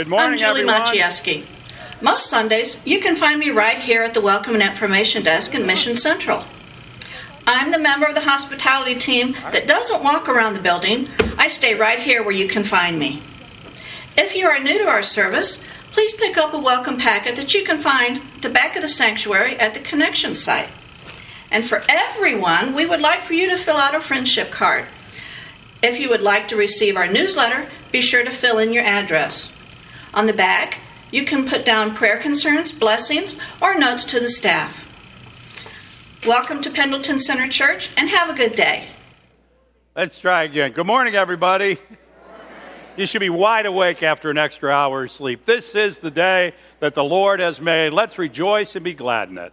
Good morning, I'm Julie everyone. Machieski. Most Sundays, you can find me right here at the Welcome and Information Desk in Mission Central. I'm the member of the hospitality team that doesn't walk around the building. I stay right here where you can find me. If you are new to our service, please pick up a welcome packet that you can find at the back of the sanctuary at the connection site. And for everyone, we would like for you to fill out a friendship card. If you would like to receive our newsletter, be sure to fill in your address. On the back, you can put down prayer concerns, blessings, or notes to the staff. Welcome to Pendleton Center Church and have a good day. Let's try again. Good morning, everybody. You should be wide awake after an extra hour of sleep. This is the day that the Lord has made. Let's rejoice and be glad in it.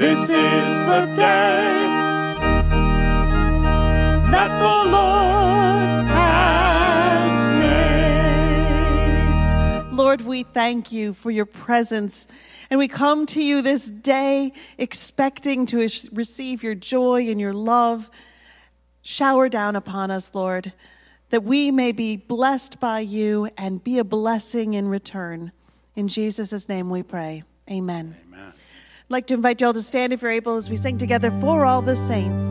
This is the day that the Lord has made. Lord, we thank you for your presence. And we come to you this day expecting to receive your joy and your love. Shower down upon us, Lord, that we may be blessed by you and be a blessing in return. In Jesus' name we pray. Amen. Amen. Like to invite you all to stand if you're able as we sing together for all the saints.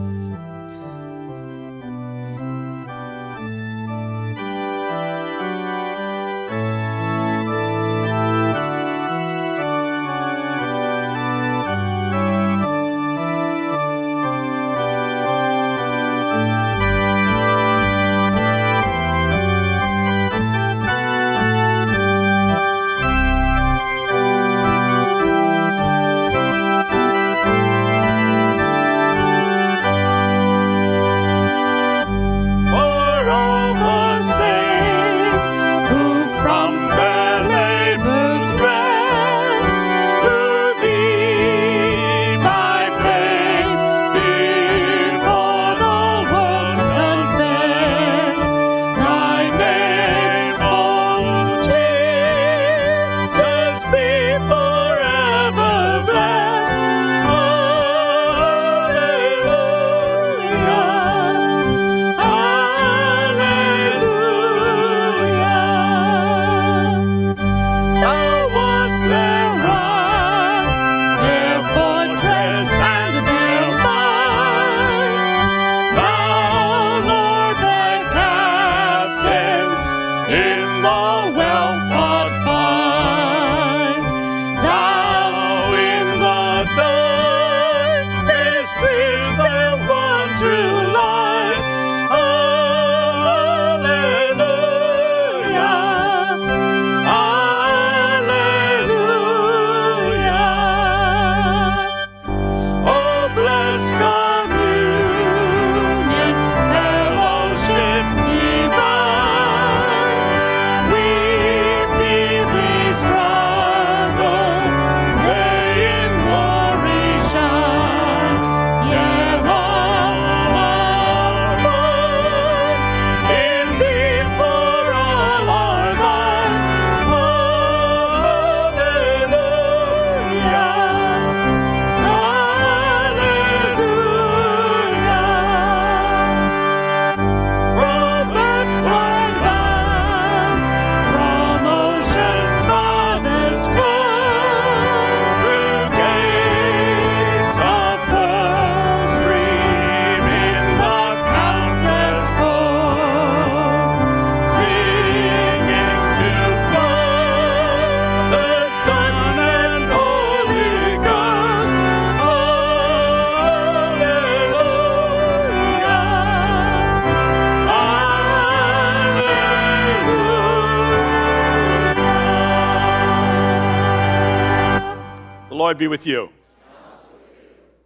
Be with you.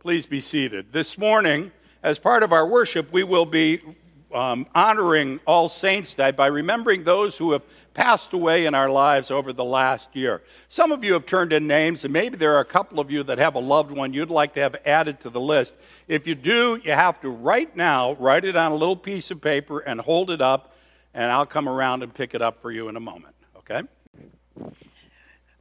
Please be seated. This morning, as part of our worship, we will be um, honoring All Saints' Day by remembering those who have passed away in our lives over the last year. Some of you have turned in names, and maybe there are a couple of you that have a loved one you'd like to have added to the list. If you do, you have to right now write it on a little piece of paper and hold it up, and I'll come around and pick it up for you in a moment, okay?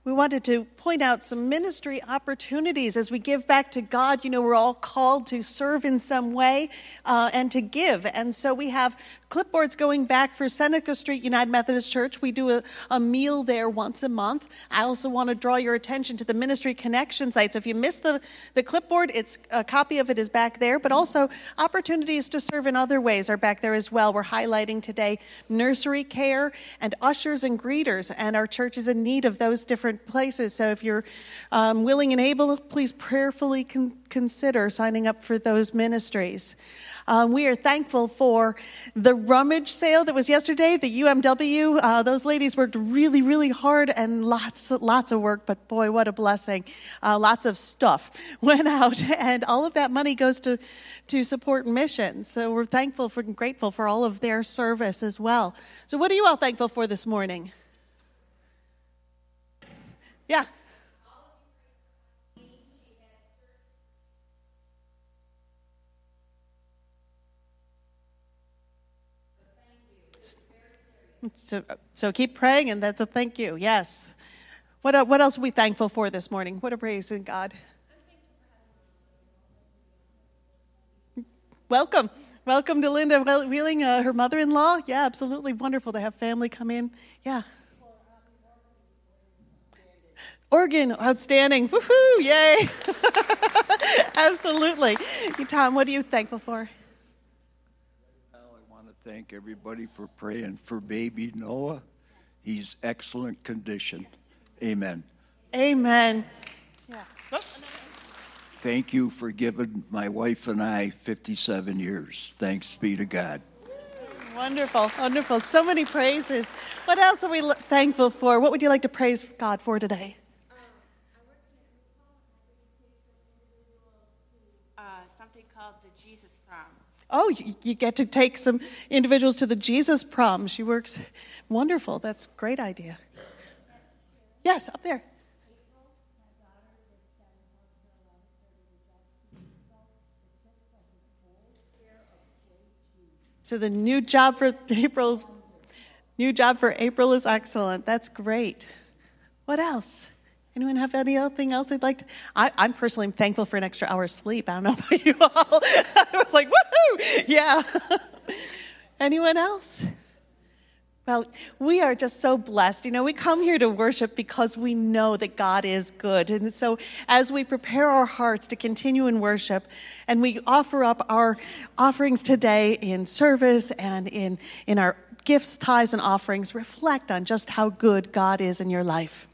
We wanted to point out some ministry opportunities as we give back to God. You know, we're all called to serve in some way uh, and to give. And so we have clipboards going back for Seneca Street United Methodist Church. We do a, a meal there once a month. I also want to draw your attention to the Ministry Connection site. So if you missed the, the clipboard, it's a copy of it is back there, but also opportunities to serve in other ways are back there as well. We're highlighting today nursery care and ushers and greeters, and our church is in need of those different places. So if you're um, willing and able, please prayerfully consider signing up for those ministries. Um, we are thankful for the rummage sale that was yesterday, the UMW. Uh, those ladies worked really, really hard and lots, lots of work, but boy, what a blessing. Uh, lots of stuff went out, and all of that money goes to, to support missions. So we're thankful for and grateful for all of their service as well. So, what are you all thankful for this morning? Yeah. So, so keep praying, and that's a thank you. Yes. What, what else are we thankful for this morning? What a praise in God. Welcome. Welcome to Linda Wheeling, uh, her mother in law. Yeah, absolutely wonderful to have family come in. Yeah. Oregon, outstanding. Woohoo, yay. absolutely. Tom, what are you thankful for? Thank everybody for praying for baby Noah. He's excellent condition. Amen. Amen. Yeah. Thank you for giving my wife and I 57 years. Thanks be to God. Wonderful, wonderful. So many praises. What else are we thankful for? What would you like to praise God for today? Oh, you get to take some individuals to the Jesus prom. She works wonderful. That's a great idea. Yes, up there. So the new job for April's new job for April is excellent. That's great. What else? Anyone have anything else they'd like to? I, am personally thankful for an extra hour's sleep. I don't know about you all. I was like, woohoo! Yeah. Anyone else? Well, we are just so blessed. You know, we come here to worship because we know that God is good. And so, as we prepare our hearts to continue in worship and we offer up our offerings today in service and in, in our gifts, tithes, and offerings, reflect on just how good God is in your life.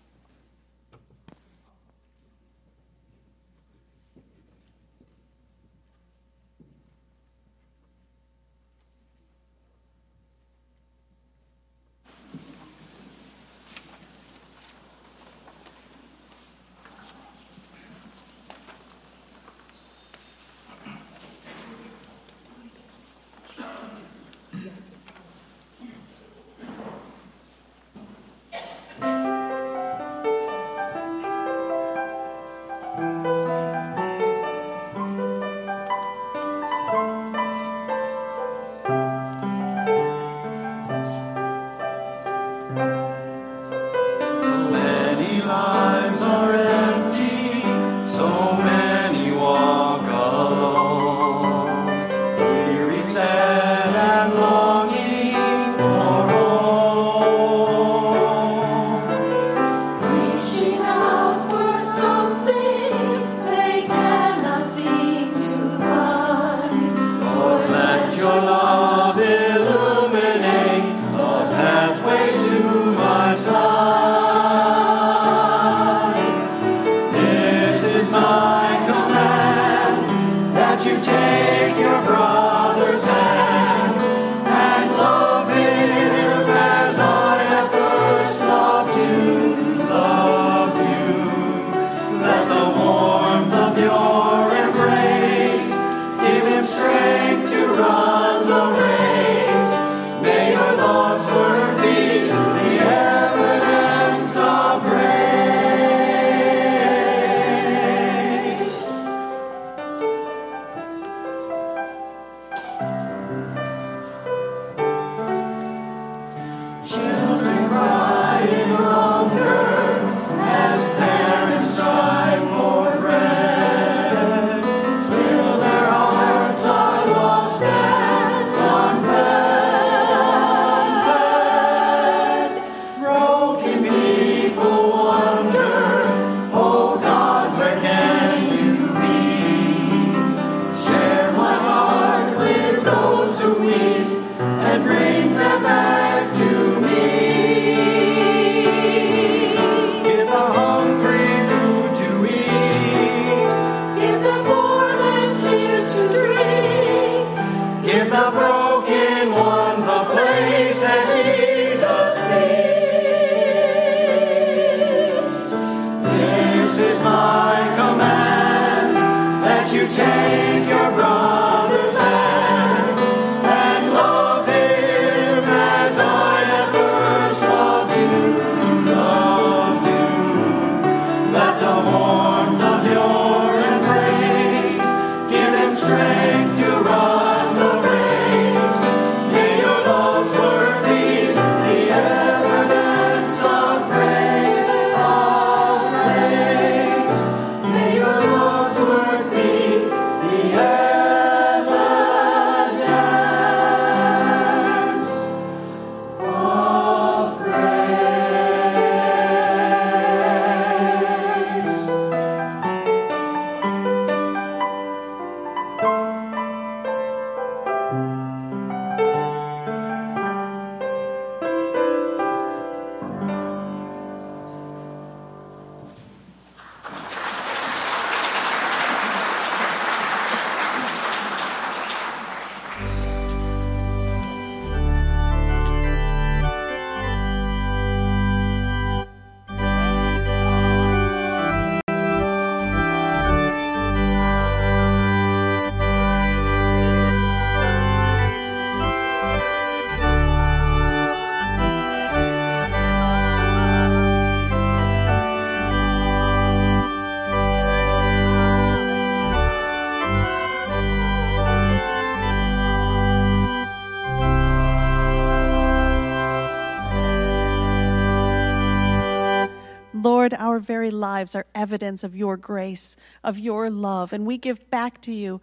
Our very lives are evidence of your grace, of your love, and we give back to you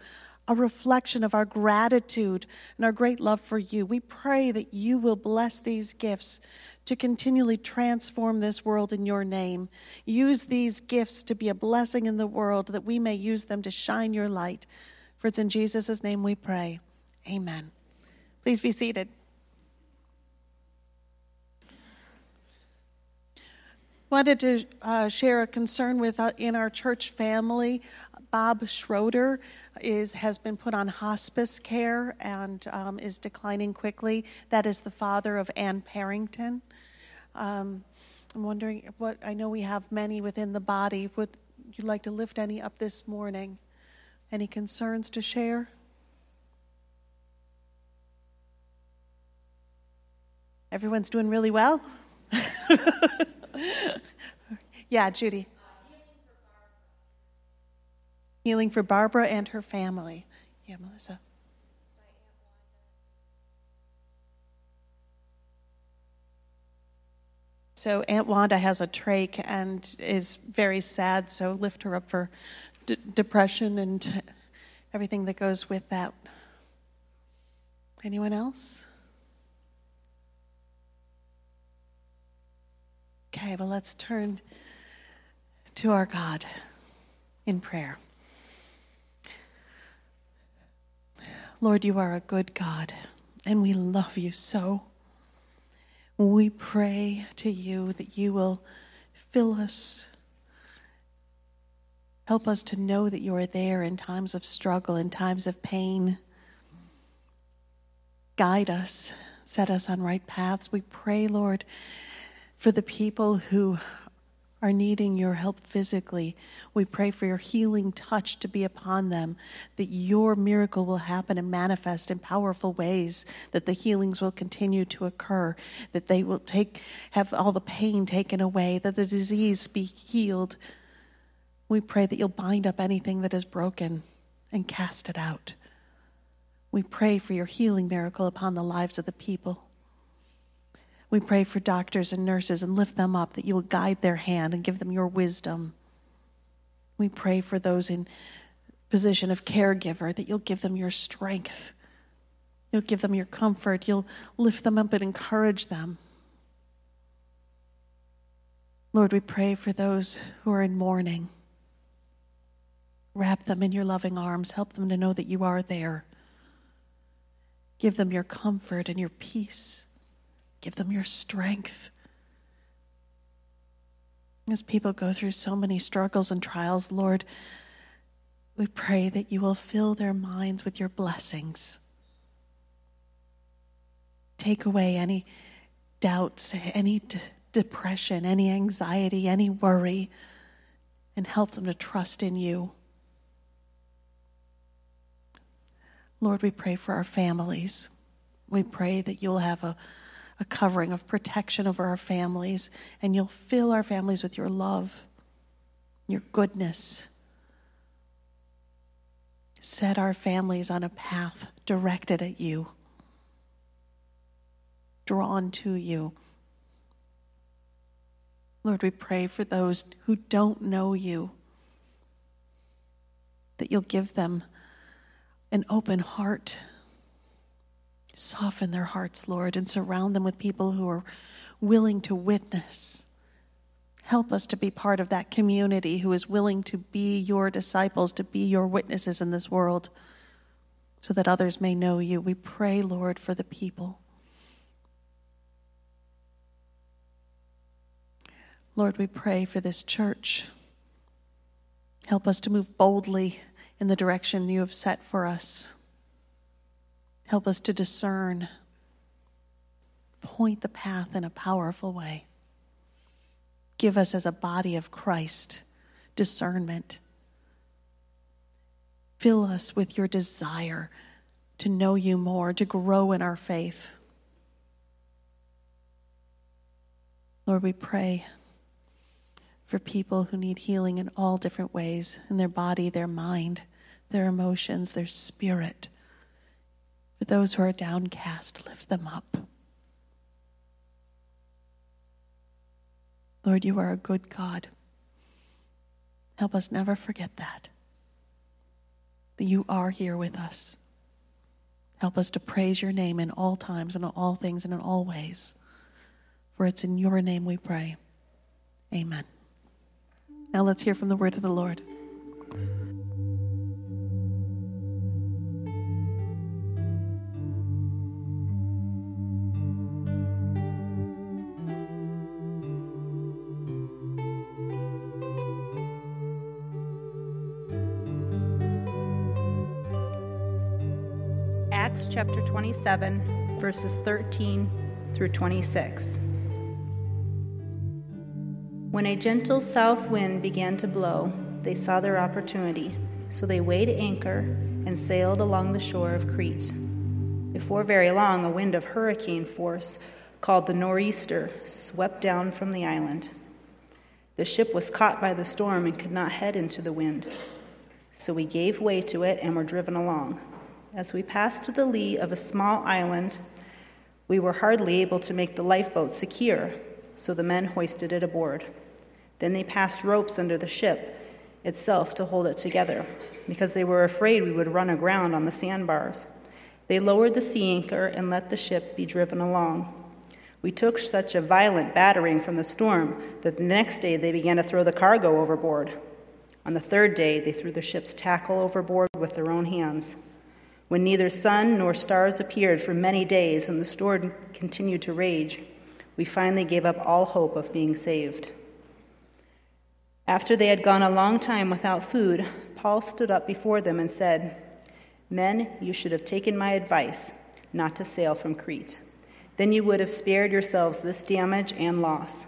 a reflection of our gratitude and our great love for you. We pray that you will bless these gifts to continually transform this world in your name. Use these gifts to be a blessing in the world that we may use them to shine your light. For it's in Jesus' name we pray. Amen. Please be seated. Wanted to uh, share a concern with uh, in our church family. Bob Schroeder is has been put on hospice care and um, is declining quickly. That is the father of Ann Parrington. Um, I'm wondering what I know we have many within the body. Would you like to lift any up this morning? Any concerns to share? Everyone's doing really well. yeah, Judy. Healing for Barbara and her family. Yeah, Melissa. So Aunt Wanda has a trach and is very sad, so lift her up for d- depression and everything that goes with that. Anyone else? Okay, well, let's turn to our God in prayer. Lord, you are a good God, and we love you so. We pray to you that you will fill us. Help us to know that you are there in times of struggle, in times of pain. Guide us, set us on right paths. We pray, Lord, for the people who are needing your help physically. We pray for your healing touch to be upon them, that your miracle will happen and manifest in powerful ways, that the healings will continue to occur, that they will take have all the pain taken away, that the disease be healed. We pray that you'll bind up anything that is broken and cast it out. We pray for your healing miracle upon the lives of the people. We pray for doctors and nurses and lift them up, that you will guide their hand and give them your wisdom. We pray for those in position of caregiver, that you'll give them your strength. You'll give them your comfort. You'll lift them up and encourage them. Lord, we pray for those who are in mourning. Wrap them in your loving arms. Help them to know that you are there. Give them your comfort and your peace. Give them your strength. As people go through so many struggles and trials, Lord, we pray that you will fill their minds with your blessings. Take away any doubts, any d- depression, any anxiety, any worry, and help them to trust in you. Lord, we pray for our families. We pray that you'll have a, a covering of protection over our families and you'll fill our families with your love, your goodness. Set our families on a path directed at you, drawn to you. Lord, we pray for those who don't know you, that you'll give them an open heart. Soften their hearts, Lord, and surround them with people who are willing to witness. Help us to be part of that community who is willing to be your disciples, to be your witnesses in this world, so that others may know you. We pray, Lord, for the people. Lord, we pray for this church. Help us to move boldly in the direction you have set for us. Help us to discern, point the path in a powerful way. Give us, as a body of Christ, discernment. Fill us with your desire to know you more, to grow in our faith. Lord, we pray for people who need healing in all different ways in their body, their mind, their emotions, their spirit. For those who are downcast, lift them up. Lord, you are a good God. Help us never forget that. That you are here with us. Help us to praise your name in all times and in all things and in all ways. For it's in your name we pray. Amen. Now let's hear from the word of the Lord. Chapter 27, verses 13 through 26. When a gentle south wind began to blow, they saw their opportunity, so they weighed anchor and sailed along the shore of Crete. Before very long, a wind of hurricane force, called the nor'easter, swept down from the island. The ship was caught by the storm and could not head into the wind. So we gave way to it and were driven along. As we passed to the lee of a small island, we were hardly able to make the lifeboat secure, so the men hoisted it aboard. Then they passed ropes under the ship itself to hold it together, because they were afraid we would run aground on the sandbars. They lowered the sea anchor and let the ship be driven along. We took such a violent battering from the storm that the next day they began to throw the cargo overboard. On the third day, they threw the ship's tackle overboard with their own hands. When neither sun nor stars appeared for many days and the storm continued to rage, we finally gave up all hope of being saved. After they had gone a long time without food, Paul stood up before them and said, Men, you should have taken my advice not to sail from Crete. Then you would have spared yourselves this damage and loss.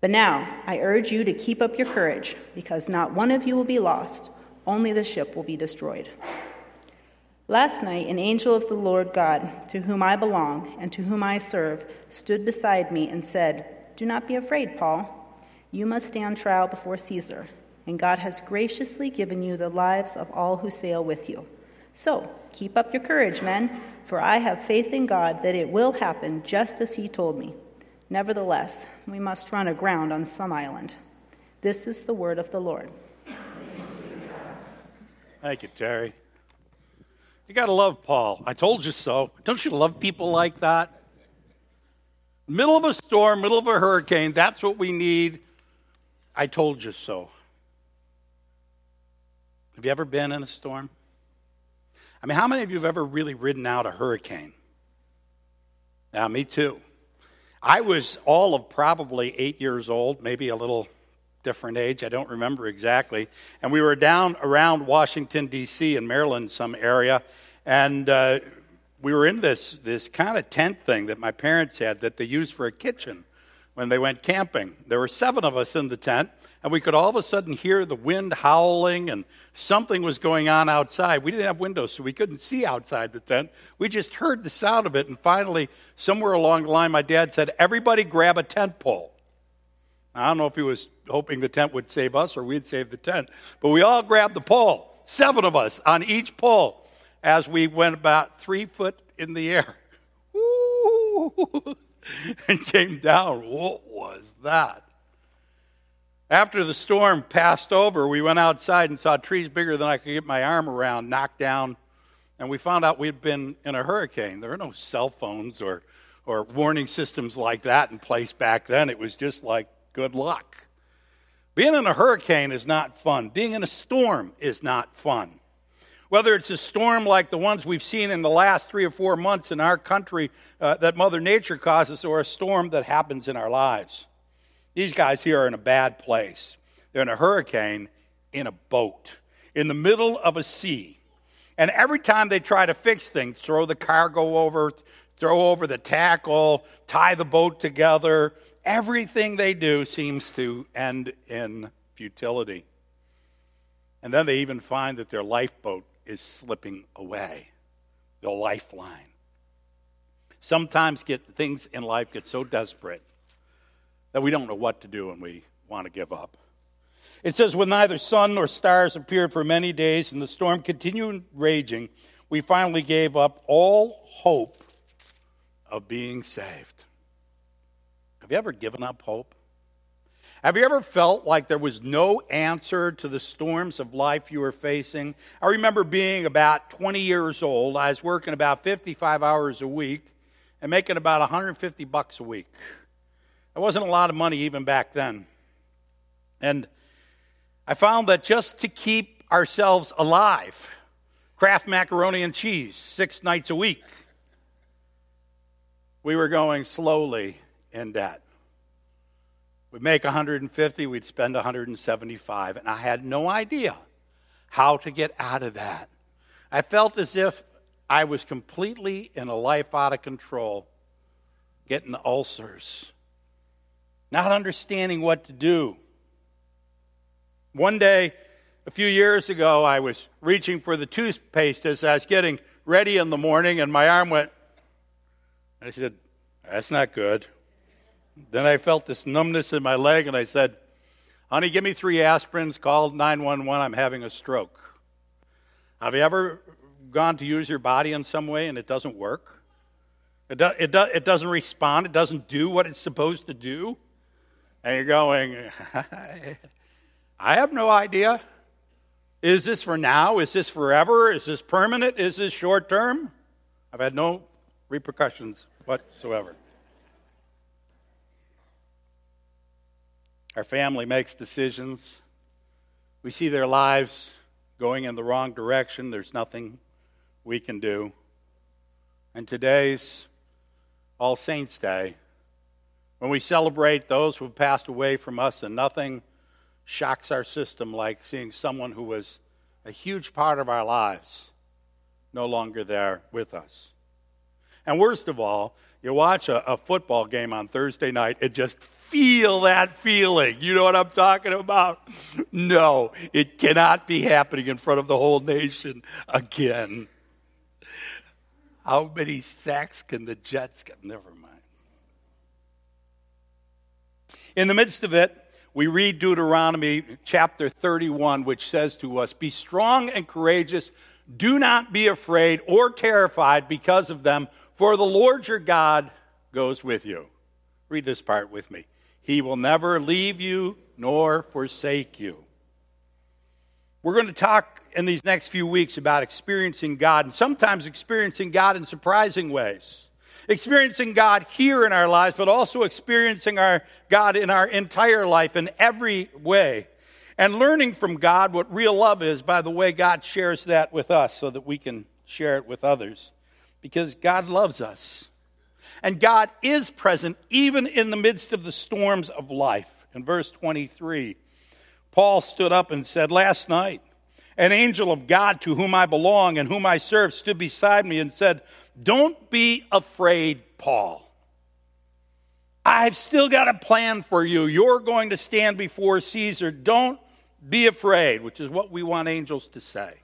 But now I urge you to keep up your courage, because not one of you will be lost, only the ship will be destroyed. Last night, an angel of the Lord God, to whom I belong and to whom I serve, stood beside me and said, Do not be afraid, Paul. You must stand trial before Caesar, and God has graciously given you the lives of all who sail with you. So keep up your courage, men, for I have faith in God that it will happen just as He told me. Nevertheless, we must run aground on some island. This is the word of the Lord. Thank you, Terry. You got to love Paul. I told you so. Don't you love people like that? Middle of a storm, middle of a hurricane, that's what we need I told you so. Have you ever been in a storm? I mean, how many of you have ever really ridden out a hurricane? Yeah, me too. I was all of probably eight years old, maybe a little different age. I don't remember exactly. And we were down around Washington, D.C., in Maryland, some area. And uh, we were in this, this kind of tent thing that my parents had that they used for a kitchen when they went camping. There were seven of us in the tent, and we could all of a sudden hear the wind howling, and something was going on outside. We didn't have windows, so we couldn't see outside the tent. We just heard the sound of it, and finally, somewhere along the line, my dad said, Everybody grab a tent pole. I don't know if he was hoping the tent would save us or we'd save the tent, but we all grabbed the pole, seven of us on each pole, as we went about three foot in the air. and came down. What was that? After the storm passed over, we went outside and saw trees bigger than I could get my arm around knocked down, and we found out we'd been in a hurricane. There were no cell phones or, or warning systems like that in place back then. It was just like good luck. Being in a hurricane is not fun. Being in a storm is not fun. Whether it's a storm like the ones we've seen in the last three or four months in our country uh, that Mother Nature causes, or a storm that happens in our lives. These guys here are in a bad place. They're in a hurricane in a boat in the middle of a sea. And every time they try to fix things, throw the cargo over, throw over the tackle, tie the boat together, everything they do seems to end in futility. And then they even find that their lifeboat is slipping away, the lifeline. Sometimes get things in life get so desperate that we don't know what to do and we want to give up. It says, when neither sun nor stars appeared for many days and the storm continued raging, we finally gave up all hope of being saved. Have you ever given up hope? Have you ever felt like there was no answer to the storms of life you were facing? I remember being about 20 years old. I was working about 55 hours a week and making about 150 bucks a week. It wasn't a lot of money even back then. And I found that just to keep ourselves alive, Kraft macaroni and cheese six nights a week, we were going slowly in debt. We'd make 150, we'd spend 175, and I had no idea how to get out of that. I felt as if I was completely in a life out of control, getting ulcers, not understanding what to do. One day, a few years ago, I was reaching for the toothpaste as I was getting ready in the morning, and my arm went. I said, That's not good. Then I felt this numbness in my leg, and I said, Honey, give me three aspirins, call 911, I'm having a stroke. Have you ever gone to use your body in some way and it doesn't work? It, do, it, do, it doesn't respond, it doesn't do what it's supposed to do? And you're going, I have no idea. Is this for now? Is this forever? Is this permanent? Is this short term? I've had no repercussions whatsoever. Our family makes decisions. We see their lives going in the wrong direction. There's nothing we can do. And today's All Saints' Day, when we celebrate those who have passed away from us, and nothing shocks our system like seeing someone who was a huge part of our lives no longer there with us. And worst of all, you watch a, a football game on Thursday night, and just feel that feeling. You know what I'm talking about? No, it cannot be happening in front of the whole nation again. How many sacks can the Jets get? Never mind. In the midst of it, we read Deuteronomy chapter 31, which says to us Be strong and courageous. Do not be afraid or terrified because of them, for the Lord your God goes with you. Read this part with me. He will never leave you nor forsake you. We're going to talk in these next few weeks about experiencing God and sometimes experiencing God in surprising ways. Experiencing God here in our lives, but also experiencing our God in our entire life in every way. And learning from God what real love is by the way God shares that with us so that we can share it with others. Because God loves us. And God is present even in the midst of the storms of life. In verse 23, Paul stood up and said, Last night, an angel of God to whom I belong and whom I serve stood beside me and said, Don't be afraid, Paul. I've still got a plan for you. You're going to stand before Caesar. Don't be afraid, which is what we want angels to say.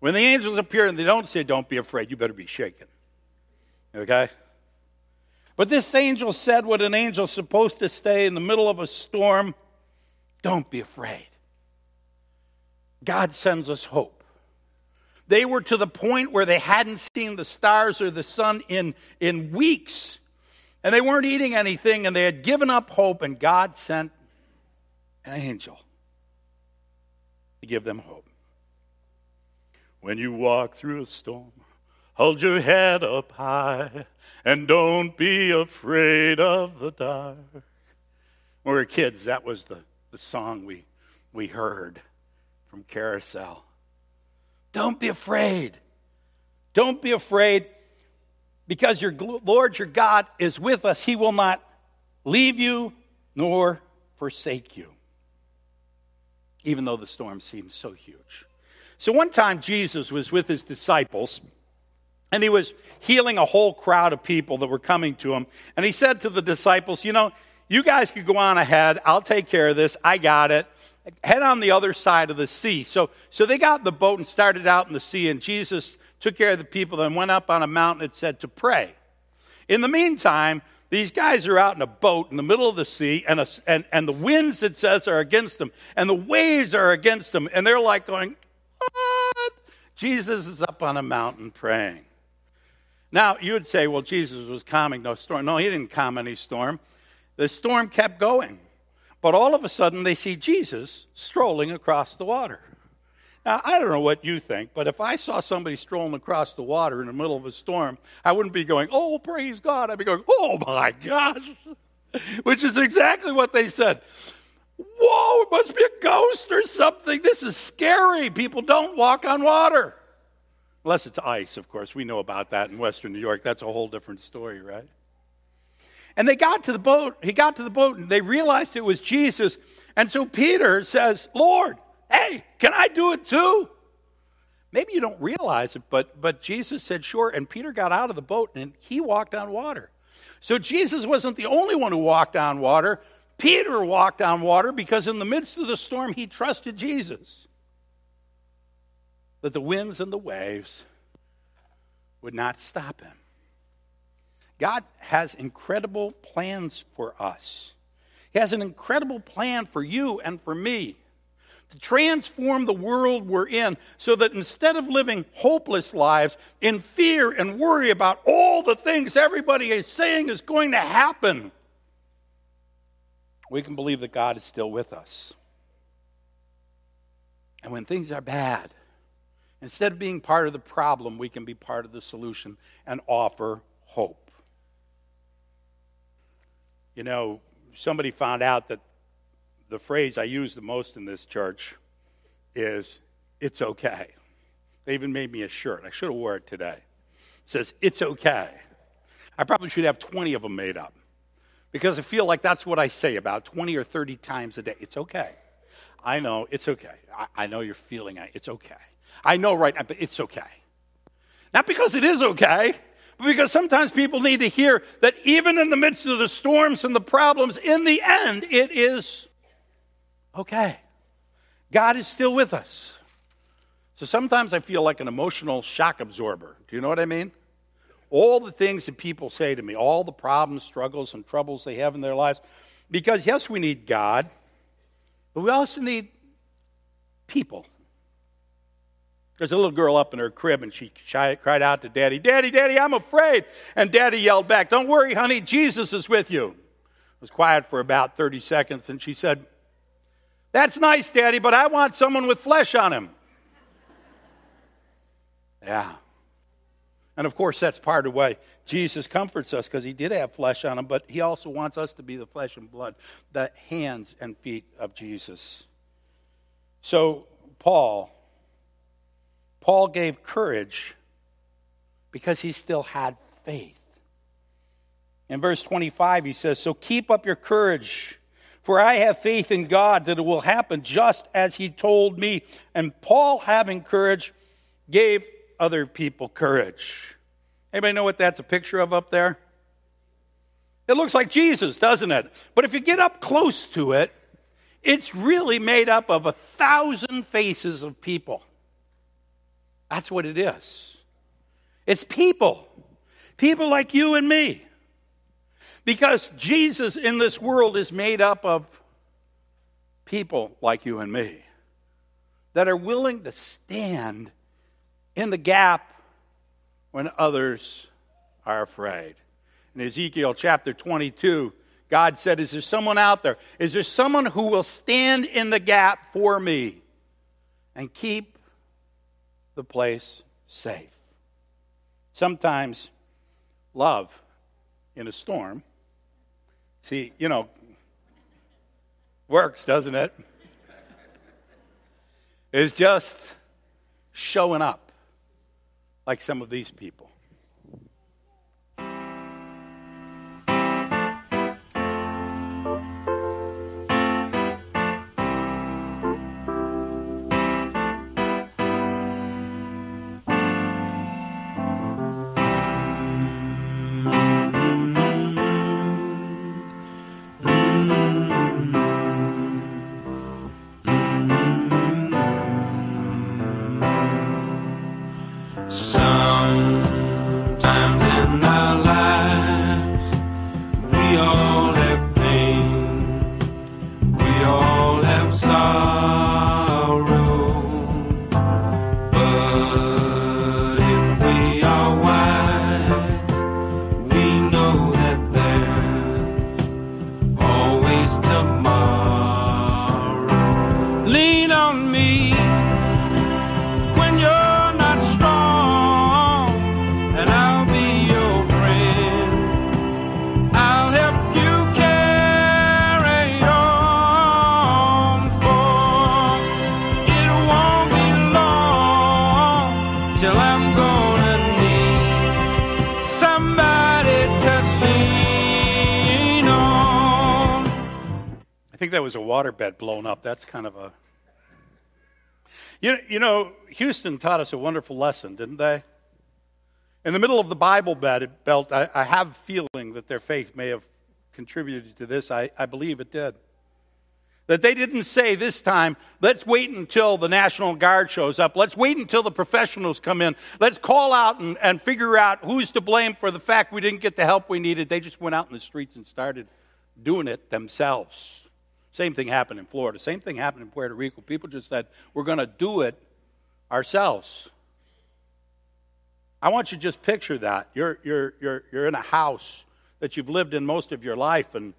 When the angels appear and they don't say, Don't be afraid, you better be shaken. Okay? But this angel said what an angel's supposed to say in the middle of a storm Don't be afraid. God sends us hope. They were to the point where they hadn't seen the stars or the sun in, in weeks, and they weren't eating anything, and they had given up hope, and God sent an angel give them hope. When you walk through a storm, hold your head up high, and don't be afraid of the dark. When we were kids, that was the, the song we, we heard from Carousel. Don't be afraid. Don't be afraid because your Lord, your God, is with us. He will not leave you nor forsake you, even though the storm seems so huge. So, one time Jesus was with his disciples and he was healing a whole crowd of people that were coming to him. And he said to the disciples, You know, you guys could go on ahead. I'll take care of this. I got it head on the other side of the sea. So, so they got in the boat and started out in the sea, and Jesus took care of the people, then went up on a mountain and said to pray. In the meantime, these guys are out in a boat in the middle of the sea, and, a, and, and the winds, it says, are against them, and the waves are against them, and they're like going, What? Jesus is up on a mountain praying. Now, you would say, well, Jesus was calming no storm. No, he didn't calm any storm. The storm kept going. But all of a sudden, they see Jesus strolling across the water. Now, I don't know what you think, but if I saw somebody strolling across the water in the middle of a storm, I wouldn't be going, oh, praise God. I'd be going, oh my gosh, which is exactly what they said. Whoa, it must be a ghost or something. This is scary. People don't walk on water. Unless it's ice, of course. We know about that in Western New York. That's a whole different story, right? And they got to the boat. He got to the boat and they realized it was Jesus. And so Peter says, Lord, hey, can I do it too? Maybe you don't realize it, but, but Jesus said, sure. And Peter got out of the boat and he walked on water. So Jesus wasn't the only one who walked on water. Peter walked on water because in the midst of the storm, he trusted Jesus. That the winds and the waves would not stop him. God has incredible plans for us. He has an incredible plan for you and for me to transform the world we're in so that instead of living hopeless lives in fear and worry about all the things everybody is saying is going to happen, we can believe that God is still with us. And when things are bad, instead of being part of the problem, we can be part of the solution and offer hope. You know, somebody found out that the phrase I use the most in this church is, it's okay. They even made me a shirt. I should have wore it today. It says, it's okay. I probably should have 20 of them made up because I feel like that's what I say about 20 or 30 times a day. It's okay. I know, it's okay. I, I know you're feeling it. It's okay. I know right now, but it's okay. Not because it is okay, but because sometimes people need to hear that even in the midst of the storms and the problems, in the end, it is okay. God is still with us. So sometimes I feel like an emotional shock absorber. Do you know what I mean? All the things that people say to me, all the problems, struggles, and troubles they have in their lives. Because, yes, we need God, but we also need people. There's a little girl up in her crib, and she cried out to Daddy, Daddy, Daddy, I'm afraid. And Daddy yelled back, Don't worry, honey, Jesus is with you. It was quiet for about 30 seconds, and she said, That's nice, Daddy, but I want someone with flesh on him. yeah. And of course, that's part of why Jesus comforts us because he did have flesh on him, but he also wants us to be the flesh and blood, the hands and feet of Jesus. So, Paul Paul gave courage because he still had faith. In verse 25, he says, So keep up your courage, for I have faith in God that it will happen just as he told me. And Paul, having courage, gave other people courage. Anybody know what that's a picture of up there? It looks like Jesus, doesn't it? But if you get up close to it, it's really made up of a thousand faces of people. That's what it is. It's people. People like you and me. Because Jesus in this world is made up of people like you and me that are willing to stand in the gap when others are afraid. In Ezekiel chapter 22, God said, Is there someone out there? Is there someone who will stand in the gap for me and keep the place safe? Sometimes love in a storm, see, you know, works, doesn't it? Is just showing up like some of these people. Was a waterbed blown up. That's kind of a. You you know, Houston taught us a wonderful lesson, didn't they? In the middle of the Bible belt, I, I have a feeling that their faith may have contributed to this. I, I believe it did. That they didn't say this time, let's wait until the National Guard shows up. Let's wait until the professionals come in. Let's call out and, and figure out who's to blame for the fact we didn't get the help we needed. They just went out in the streets and started doing it themselves. Same thing happened in Florida. Same thing happened in Puerto Rico. People just said, we're going to do it ourselves. I want you to just picture that. You're, you're, you're, you're in a house that you've lived in most of your life, and,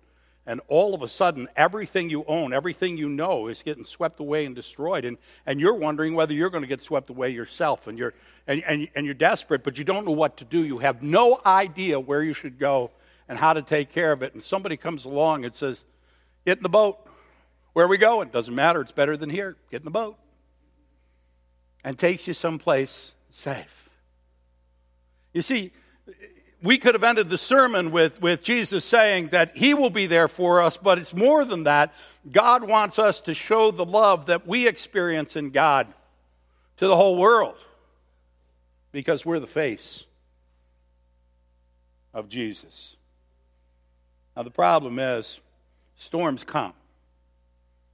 and all of a sudden, everything you own, everything you know is getting swept away and destroyed. And, and you're wondering whether you're going to get swept away yourself. And you're, and, and, and you're desperate, but you don't know what to do. You have no idea where you should go and how to take care of it. And somebody comes along and says, Get in the boat. Where are we going? Doesn't matter. It's better than here. Get in the boat. And takes you someplace safe. You see, we could have ended the sermon with, with Jesus saying that He will be there for us, but it's more than that. God wants us to show the love that we experience in God to the whole world because we're the face of Jesus. Now, the problem is storms come.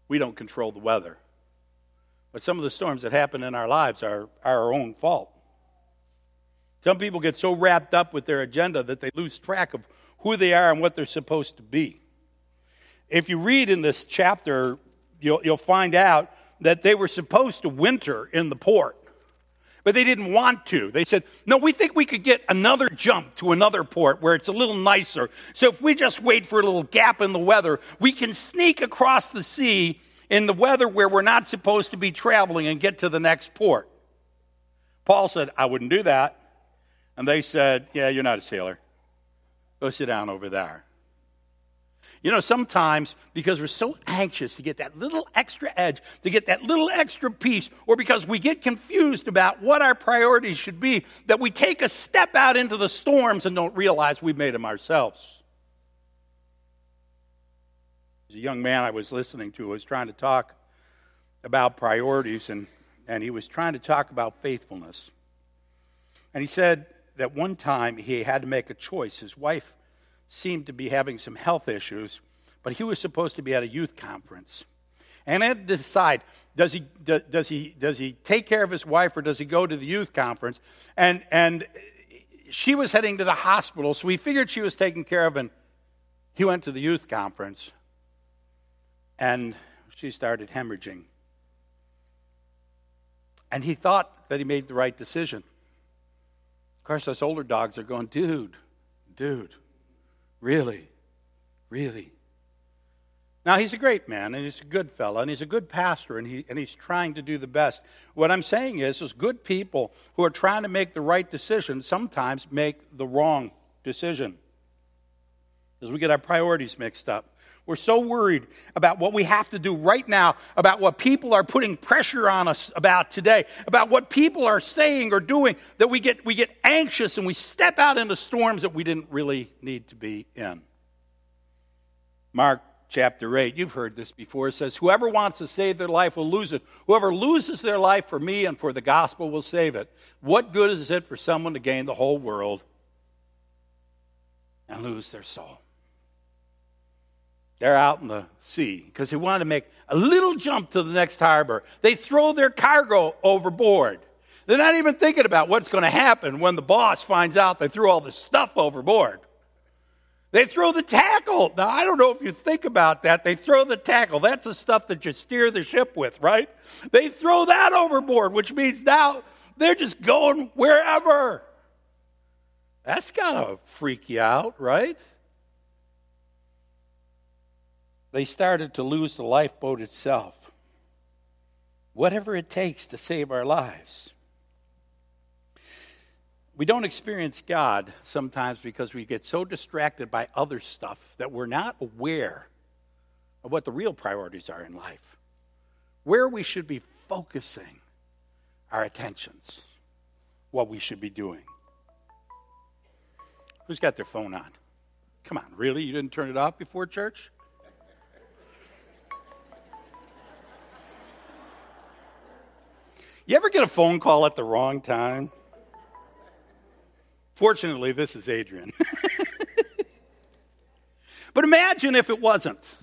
We don't control the weather. But some of the storms that happen in our lives are, are our own fault. Some people get so wrapped up with their agenda that they lose track of who they are and what they're supposed to be. If you read in this chapter, you'll, you'll find out that they were supposed to winter in the port, but they didn't want to. They said, No, we think we could get another jump to another port where it's a little nicer. So if we just wait for a little gap in the weather, we can sneak across the sea in the weather where we're not supposed to be traveling and get to the next port. Paul said, I wouldn't do that. And they said, Yeah, you're not a sailor. Go sit down over there. You know, sometimes because we're so anxious to get that little extra edge, to get that little extra piece, or because we get confused about what our priorities should be, that we take a step out into the storms and don't realize we've made them ourselves. There's a young man I was listening to was trying to talk about priorities, and, and he was trying to talk about faithfulness. And he said that one time he had to make a choice. His wife seemed to be having some health issues, but he was supposed to be at a youth conference. And I had to decide does he, does, he, does he take care of his wife or does he go to the youth conference? And, and she was heading to the hospital, so we figured she was taken care of, and he went to the youth conference, and she started hemorrhaging. And he thought that he made the right decision. Of course, us older dogs are going, dude, dude, really, really. Now, he's a great man, and he's a good fellow, and he's a good pastor, and, he, and he's trying to do the best. What I'm saying is, is good people who are trying to make the right decision sometimes make the wrong decision. As we get our priorities mixed up. We're so worried about what we have to do right now, about what people are putting pressure on us about today, about what people are saying or doing, that we get, we get anxious and we step out into storms that we didn't really need to be in. Mark chapter 8, you've heard this before, says, Whoever wants to save their life will lose it. Whoever loses their life for me and for the gospel will save it. What good is it for someone to gain the whole world and lose their soul? They're out in the sea because they want to make a little jump to the next harbor. They throw their cargo overboard. They're not even thinking about what's going to happen when the boss finds out they threw all the stuff overboard. They throw the tackle. Now, I don't know if you think about that. They throw the tackle. That's the stuff that you steer the ship with, right? They throw that overboard, which means now they're just going wherever. That's got to freak you out, right? They started to lose the lifeboat itself. Whatever it takes to save our lives. We don't experience God sometimes because we get so distracted by other stuff that we're not aware of what the real priorities are in life, where we should be focusing our attentions, what we should be doing. Who's got their phone on? Come on, really? You didn't turn it off before church? You ever get a phone call at the wrong time? Fortunately, this is Adrian. but imagine if it wasn't.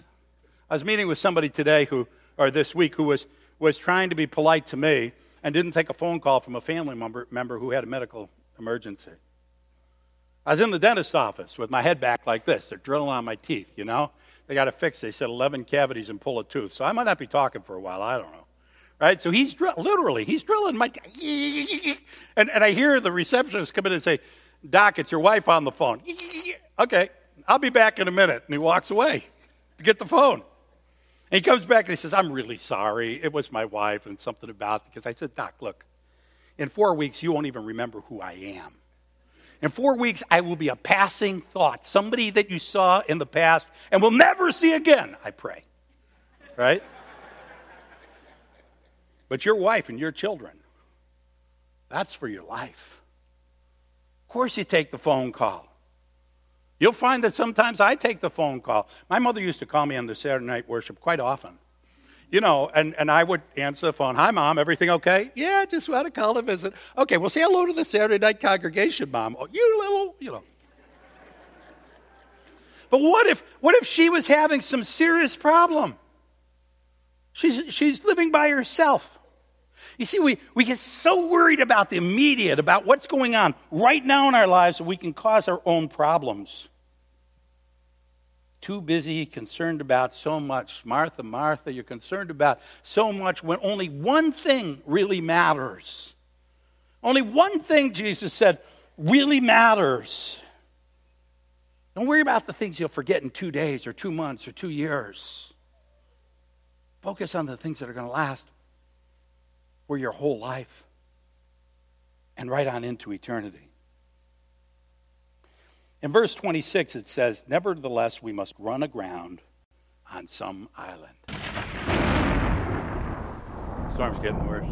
I was meeting with somebody today who, or this week, who was, was trying to be polite to me and didn't take a phone call from a family member, member who had a medical emergency. I was in the dentist's office with my head back like this. They're drilling on my teeth, you know? They got to fix, they said 11 cavities and pull a tooth. So I might not be talking for a while. I don't know right? So he's drill- literally he's drilling my, and and I hear the receptionist come in and say, "Doc, it's your wife on the phone." okay, I'll be back in a minute, and he walks away to get the phone. And he comes back and he says, "I'm really sorry. It was my wife and something about because I said, Doc, look, in four weeks you won't even remember who I am." In four weeks, I will be a passing thought, somebody that you saw in the past and will never see again, I pray. Right? But your wife and your children, that's for your life. Of course, you take the phone call. You'll find that sometimes I take the phone call. My mother used to call me on the Saturday night worship quite often. You know, and, and I would answer the phone. Hi, Mom, everything okay? Yeah, just want to call to visit. Okay, well, say hello to the Saturday night congregation, Mom. Oh, you little, you know. But what if, what if she was having some serious problem? She's, she's living by herself. You see, we, we get so worried about the immediate, about what's going on right now in our lives that we can cause our own problems. Too busy, concerned about so much. Martha, Martha, you're concerned about so much when only one thing really matters. Only one thing, Jesus said, really matters. Don't worry about the things you'll forget in two days or two months or two years. Focus on the things that are going to last for your whole life and right on into eternity. In verse 26, it says, Nevertheless, we must run aground on some island. Storm's getting worse.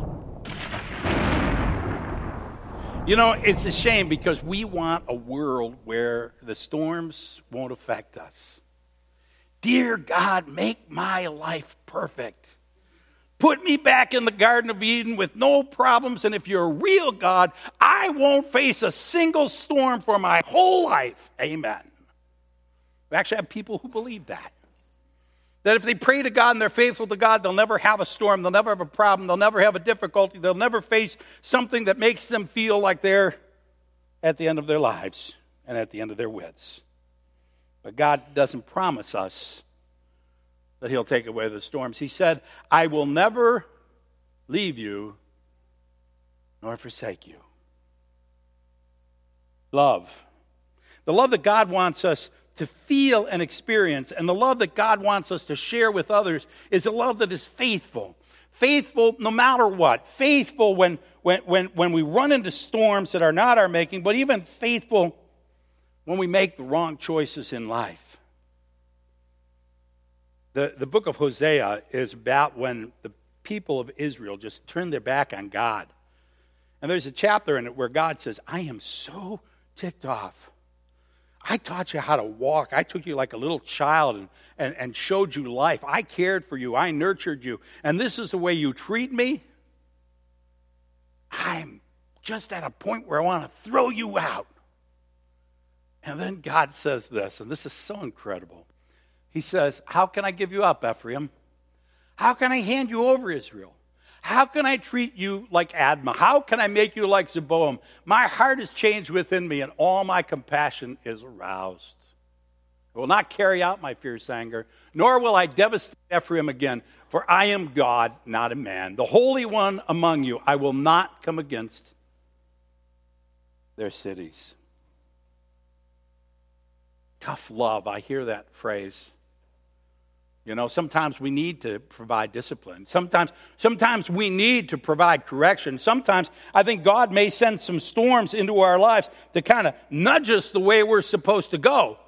You know, it's a shame because we want a world where the storms won't affect us. Dear God, make my life perfect. Put me back in the Garden of Eden with no problems, and if you're a real God, I won't face a single storm for my whole life. Amen. We actually have people who believe that. That if they pray to God and they're faithful to God, they'll never have a storm, they'll never have a problem, they'll never have a difficulty, they'll never face something that makes them feel like they're at the end of their lives and at the end of their wits. But God doesn't promise us that He'll take away the storms. He said, I will never leave you nor forsake you. Love. The love that God wants us to feel and experience, and the love that God wants us to share with others, is a love that is faithful. Faithful no matter what. Faithful when, when, when, when we run into storms that are not our making, but even faithful when we make the wrong choices in life. The, the book of Hosea is about when the people of Israel just turned their back on God. And there's a chapter in it where God says, I am so ticked off. I taught you how to walk. I took you like a little child and, and, and showed you life. I cared for you. I nurtured you. And this is the way you treat me? I'm just at a point where I want to throw you out. And then God says this, and this is so incredible. He says, How can I give you up, Ephraim? How can I hand you over, Israel? How can I treat you like Admah? How can I make you like Zeboim? My heart is changed within me, and all my compassion is aroused. I will not carry out my fierce anger, nor will I devastate Ephraim again, for I am God, not a man, the Holy One among you. I will not come against their cities. Tough love, I hear that phrase. You know, sometimes we need to provide discipline. Sometimes, sometimes we need to provide correction. Sometimes I think God may send some storms into our lives to kind of nudge us the way we're supposed to go.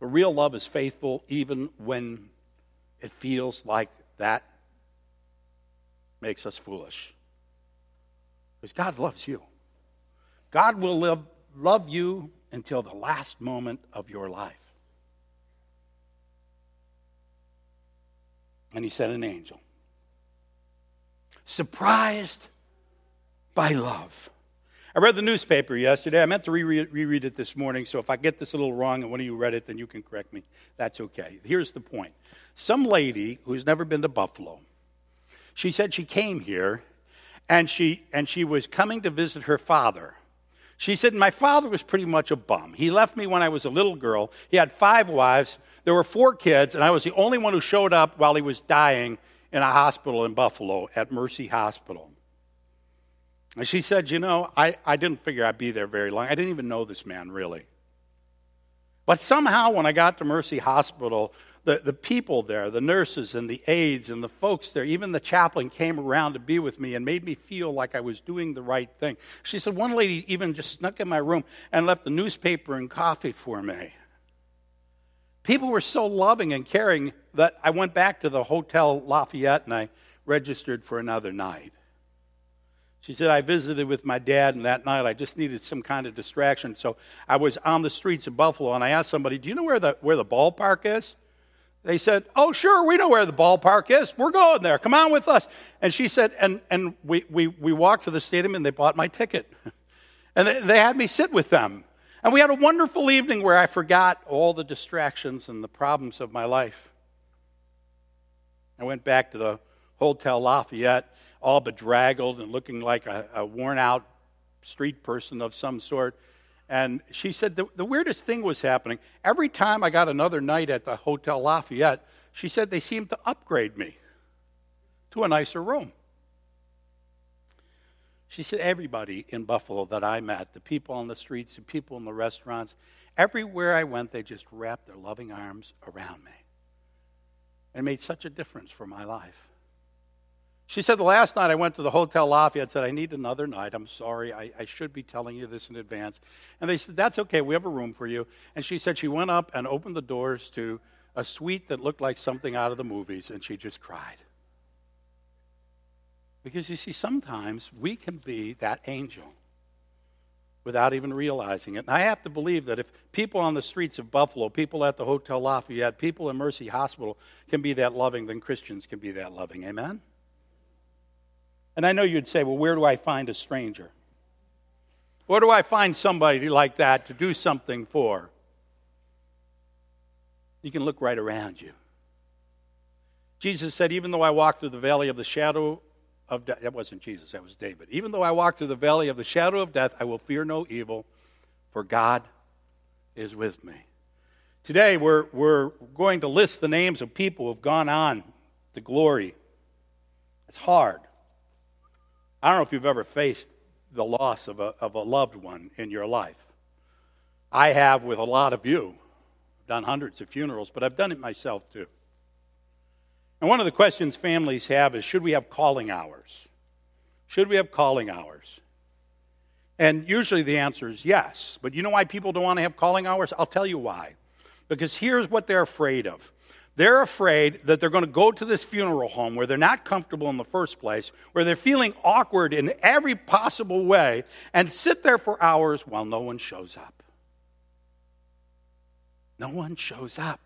But real love is faithful even when it feels like that makes us foolish. Because God loves you. God will live, love you until the last moment of your life. And he sent an angel. Surprised by love. I read the newspaper yesterday. I meant to reread, reread it this morning, so if I get this a little wrong and one of you read it, then you can correct me. That's okay. Here's the point some lady who's never been to Buffalo, she said she came here and she, and she was coming to visit her father. She said, My father was pretty much a bum. He left me when I was a little girl. He had five wives. There were four kids, and I was the only one who showed up while he was dying in a hospital in Buffalo at Mercy Hospital. And she said, You know, I, I didn't figure I'd be there very long. I didn't even know this man really. But somehow, when I got to Mercy Hospital, the, the people there, the nurses and the aides and the folks there, even the chaplain came around to be with me and made me feel like I was doing the right thing. She said, One lady even just snuck in my room and left the newspaper and coffee for me. People were so loving and caring that I went back to the Hotel Lafayette and I registered for another night. She said, I visited with my dad, and that night I just needed some kind of distraction. So I was on the streets of Buffalo, and I asked somebody, Do you know where the, where the ballpark is? They said, Oh, sure, we know where the ballpark is. We're going there. Come on with us. And she said, And, and we, we, we walked to the stadium, and they bought my ticket. and they had me sit with them. And we had a wonderful evening where I forgot all the distractions and the problems of my life. I went back to the Hotel Lafayette, all bedraggled and looking like a, a worn out street person of some sort. And she said the, the weirdest thing was happening. Every time I got another night at the Hotel Lafayette, she said they seemed to upgrade me to a nicer room. She said, Everybody in Buffalo that I met, the people on the streets, the people in the restaurants, everywhere I went, they just wrapped their loving arms around me. It made such a difference for my life. She said, The last night I went to the Hotel Lafayette, said, I need another night. I'm sorry. I, I should be telling you this in advance. And they said, That's okay. We have a room for you. And she said she went up and opened the doors to a suite that looked like something out of the movies, and she just cried. Because you see, sometimes we can be that angel without even realizing it. And I have to believe that if people on the streets of Buffalo, people at the Hotel Lafayette, people in Mercy Hospital can be that loving, then Christians can be that loving. Amen? And I know you'd say, well, where do I find a stranger? Where do I find somebody like that to do something for? You can look right around you. Jesus said, Even though I walk through the valley of the shadow of death, that wasn't Jesus, that was David. Even though I walk through the valley of the shadow of death, I will fear no evil, for God is with me. Today, we're, we're going to list the names of people who have gone on to glory. It's hard. I don't know if you've ever faced the loss of a, of a loved one in your life. I have with a lot of you. I've done hundreds of funerals, but I've done it myself too. And one of the questions families have is should we have calling hours? Should we have calling hours? And usually the answer is yes. But you know why people don't want to have calling hours? I'll tell you why. Because here's what they're afraid of they're afraid that they're going to go to this funeral home where they're not comfortable in the first place, where they're feeling awkward in every possible way, and sit there for hours while no one shows up. No one shows up.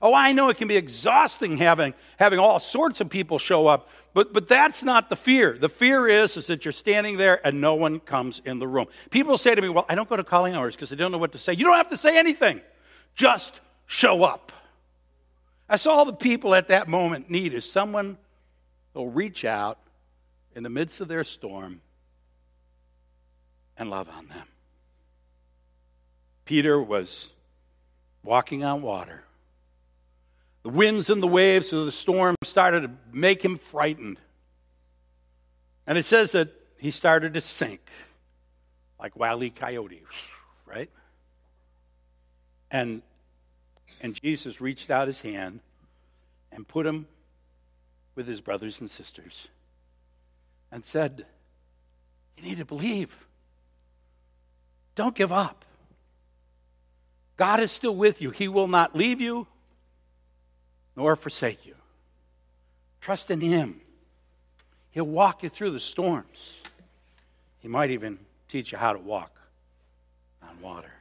Oh, I know it can be exhausting having, having all sorts of people show up, but, but that's not the fear. The fear is, is that you're standing there and no one comes in the room. People say to me, Well, I don't go to calling hours because I don't know what to say. You don't have to say anything, just show up. That's all the people at that moment need is someone who'll reach out in the midst of their storm and love on them. Peter was walking on water. The winds and the waves of the storm started to make him frightened. And it says that he started to sink like Wile E. Coyote, right? And and Jesus reached out his hand and put him with his brothers and sisters and said, You need to believe. Don't give up. God is still with you. He will not leave you nor forsake you. Trust in Him. He'll walk you through the storms. He might even teach you how to walk on water.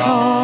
Called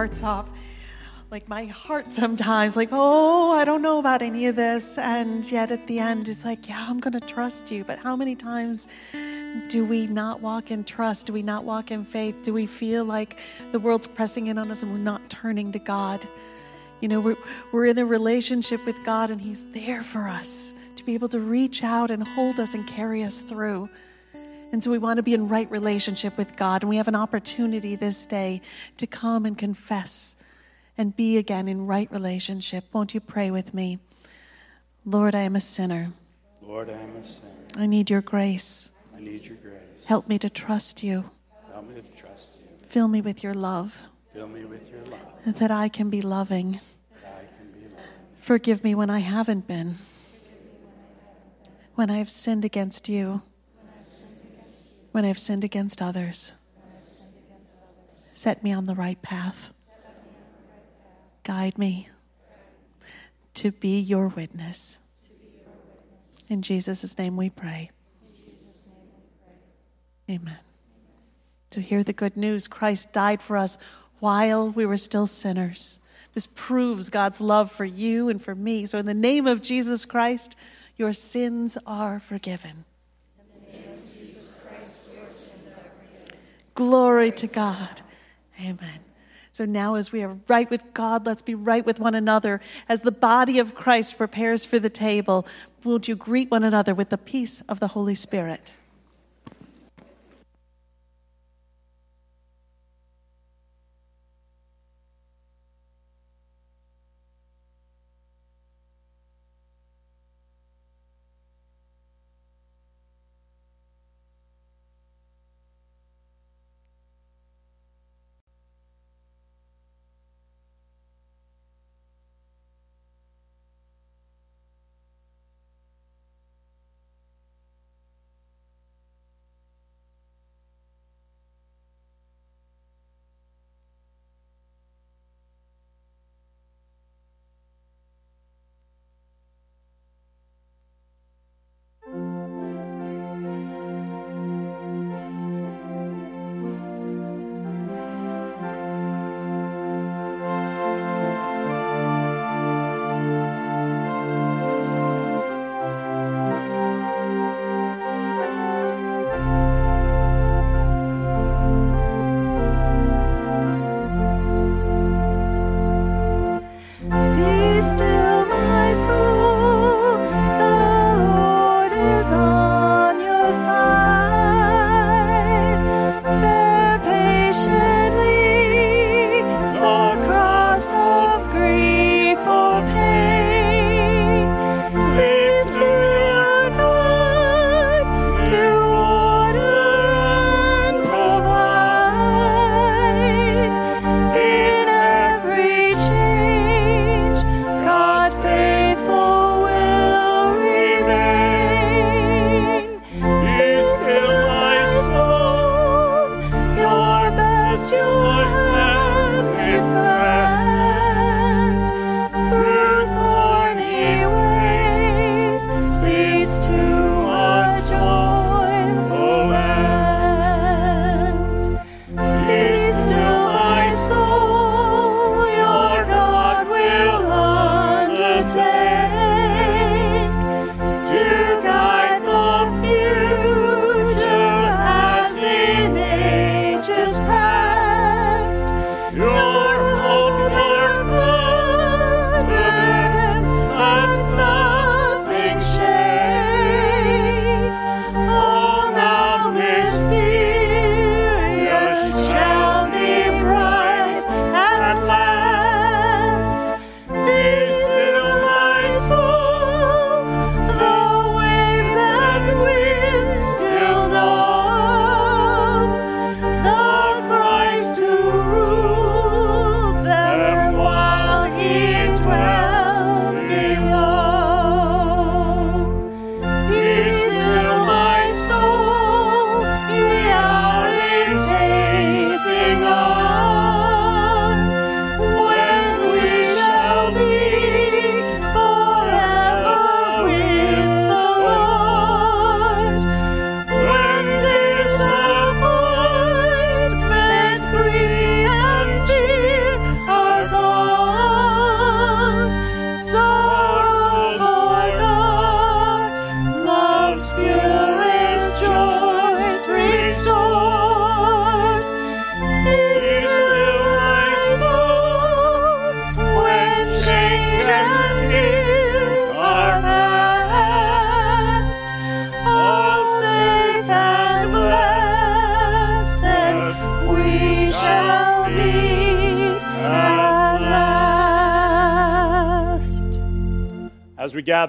starts off like my heart sometimes, like, oh, I don't know about any of this. And yet at the end, it's like, yeah, I'm going to trust you. But how many times do we not walk in trust? Do we not walk in faith? Do we feel like the world's pressing in on us and we're not turning to God? You know, we're, we're in a relationship with God and He's there for us to be able to reach out and hold us and carry us through. And so we want to be in right relationship with God. And we have an opportunity this day to come and confess and be again in right relationship. Won't you pray with me? Lord, I am a sinner. Lord, I am a sinner. I need your grace. I need your grace. Help me to trust you. Help me to trust you. Fill me with your love, Fill me with your love. that I can be loving. That I can be loved. Forgive me when I haven't been, when I have sinned against you, when I have sinned against others. Set me on the right path. Guide me to be your witness. In Jesus' name we pray. Amen. To hear the good news, Christ died for us while we were still sinners. This proves God's love for you and for me. So, in the name of Jesus Christ, your sins are forgiven. Glory to God. Amen. So now, as we are right with God, let's be right with one another. As the body of Christ prepares for the table, won't you greet one another with the peace of the Holy Spirit?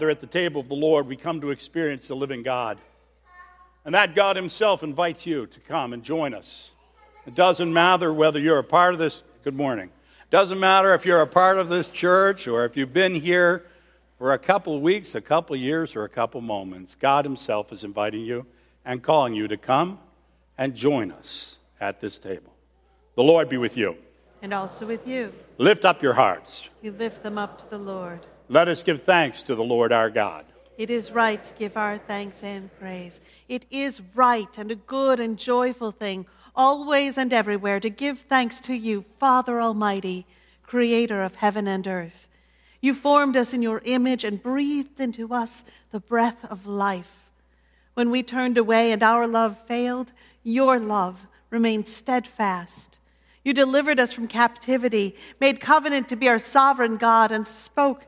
Gather at the table of the Lord, we come to experience the living God. And that God Himself invites you to come and join us. It doesn't matter whether you're a part of this, good morning. It Doesn't matter if you're a part of this church or if you've been here for a couple of weeks, a couple of years, or a couple of moments. God Himself is inviting you and calling you to come and join us at this table. The Lord be with you. And also with you. Lift up your hearts. We lift them up to the Lord. Let us give thanks to the Lord our God. It is right to give our thanks and praise. It is right and a good and joyful thing, always and everywhere, to give thanks to you, Father Almighty, creator of heaven and earth. You formed us in your image and breathed into us the breath of life. When we turned away and our love failed, your love remained steadfast. You delivered us from captivity, made covenant to be our sovereign God, and spoke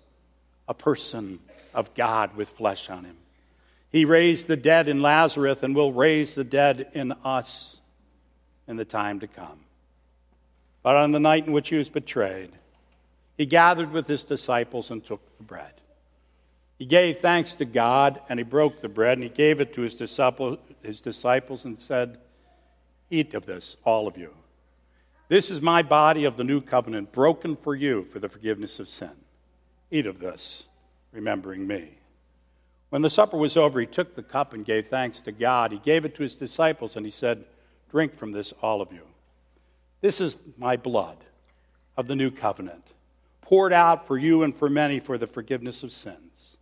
a person of God with flesh on him. He raised the dead in Lazarus and will raise the dead in us in the time to come. But on the night in which he was betrayed, he gathered with his disciples and took the bread. He gave thanks to God and he broke the bread and he gave it to his, disciple, his disciples and said, Eat of this, all of you. This is my body of the new covenant, broken for you for the forgiveness of sin. Eat of this, remembering me. When the supper was over, he took the cup and gave thanks to God. He gave it to his disciples and he said, Drink from this, all of you. This is my blood of the new covenant, poured out for you and for many for the forgiveness of sins.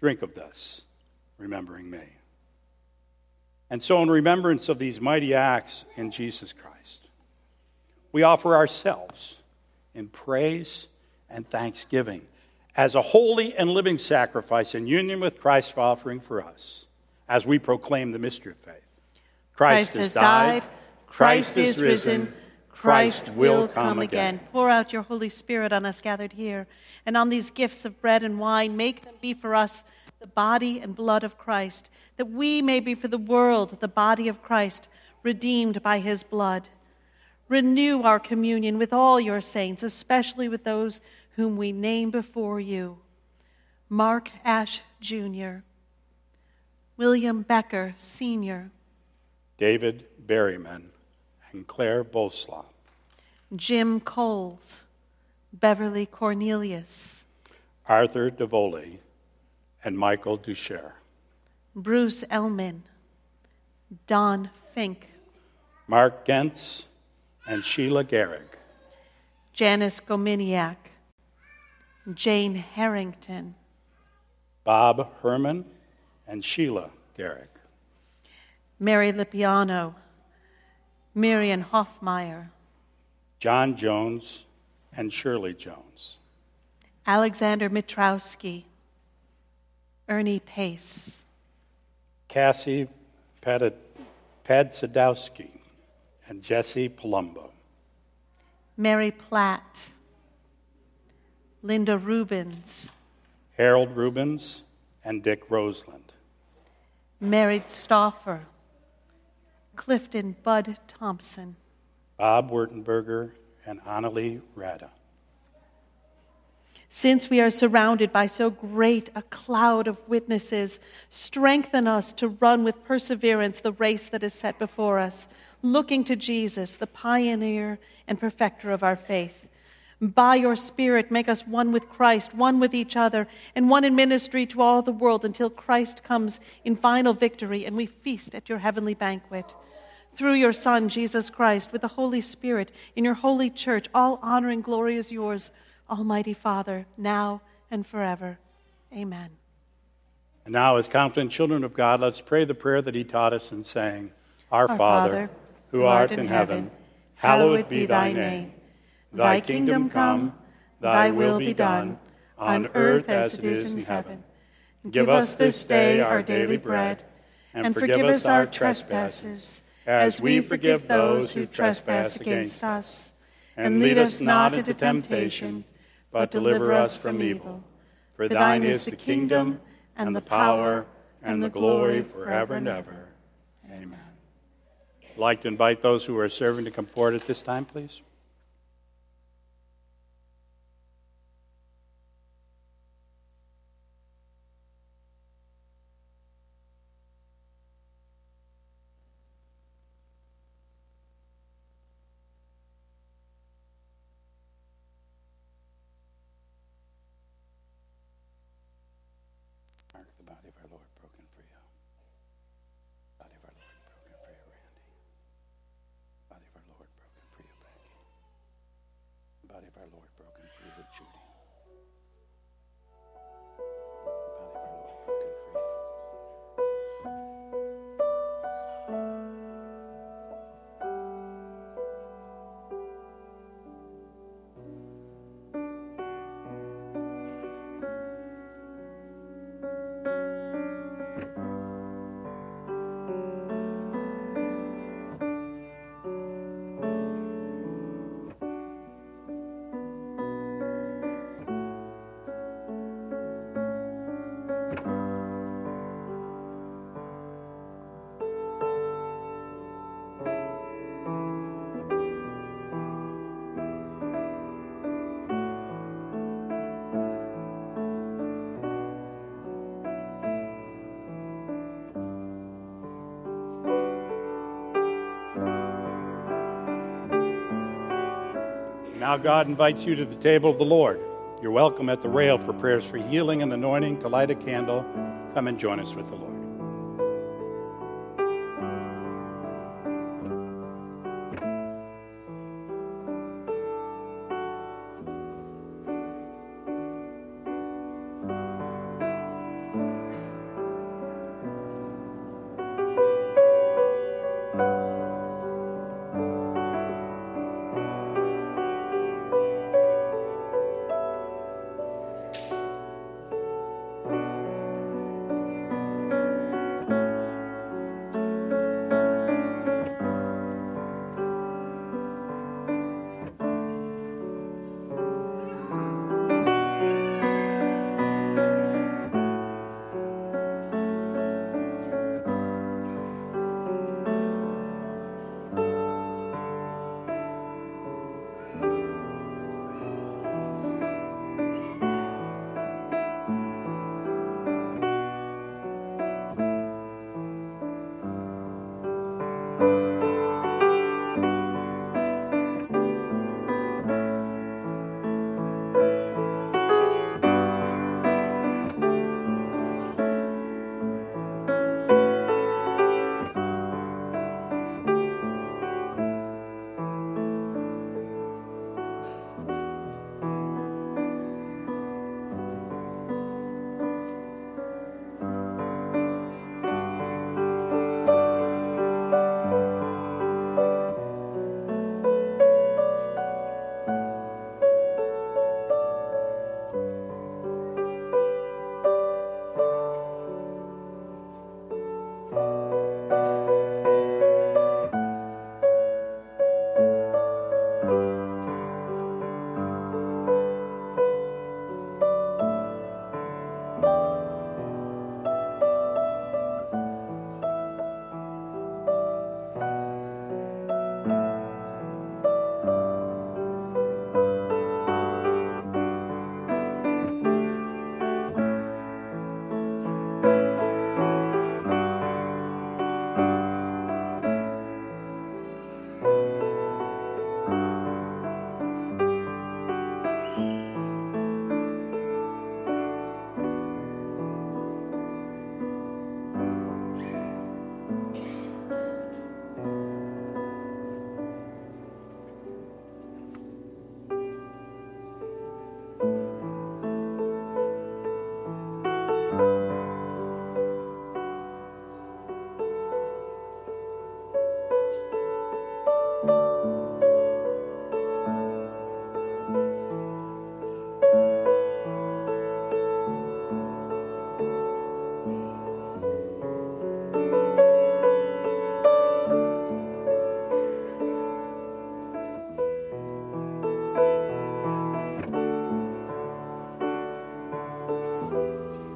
Drink of this, remembering me. And so, in remembrance of these mighty acts in Jesus Christ, we offer ourselves in praise and thanksgiving as a holy and living sacrifice in union with Christ's offering for us as we proclaim the mystery of faith. Christ, has died, Christ is risen, Christ will come again. Pour out your Holy Spirit on us gathered here and on these gifts of bread and wine. Make them be for us the body and blood of Christ, that we may be for the world the body of Christ, redeemed by his blood. Renew our communion with all your saints, especially with those whom we name before you Mark Ash Jr., William Becker Sr., David Berryman and Claire Boslop, Jim Coles, Beverly Cornelius, Arthur DeVoli, and Michael Ducher, Bruce Elman, Don Fink, Mark Gentz, and Sheila Garrick, Janice Gominiak, Jane Harrington, Bob Herman, and Sheila Garrick, Mary Lipiano, Marion Hoffmeyer, John Jones, and Shirley Jones, Alexander Mitrowski, Ernie Pace, Cassie Pad- Padsadowski, and Jesse Palumbo, Mary Platt, Linda Rubens, Harold Rubens, and Dick Roseland, Mary Stauffer, Clifton Bud Thompson, Bob Wurtenberger, and Annalie Rada. Since we are surrounded by so great a cloud of witnesses, strengthen us to run with perseverance the race that is set before us, looking to Jesus, the pioneer and perfecter of our faith. By your Spirit, make us one with Christ, one with each other, and one in ministry to all the world until Christ comes in final victory and we feast at your heavenly banquet. through your Son, Jesus Christ, with the Holy Spirit, in your holy church, all honor and glory is yours, Almighty Father, now and forever. Amen. And now, as confident children of God, let's pray the prayer that He taught us in saying, Our, Our Father, who art in heaven, hallowed be thy name. Thy kingdom come, thy will be done, on earth as it is in heaven. Give us this day our daily bread, and forgive us our trespasses, as we forgive those who trespass against us. And lead us not into temptation, but deliver us from evil. For thine is the kingdom, and the power, and the glory forever and ever. Amen. I'd like to invite those who are serving to come forward at this time, please. Now God invites you to the table of the Lord. You're welcome at the rail for prayers for healing and anointing to light a candle. Come and join us with the Lord.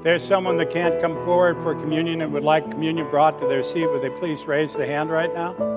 There's someone that can't come forward for communion and would like communion brought to their seat, would they please raise the hand right now?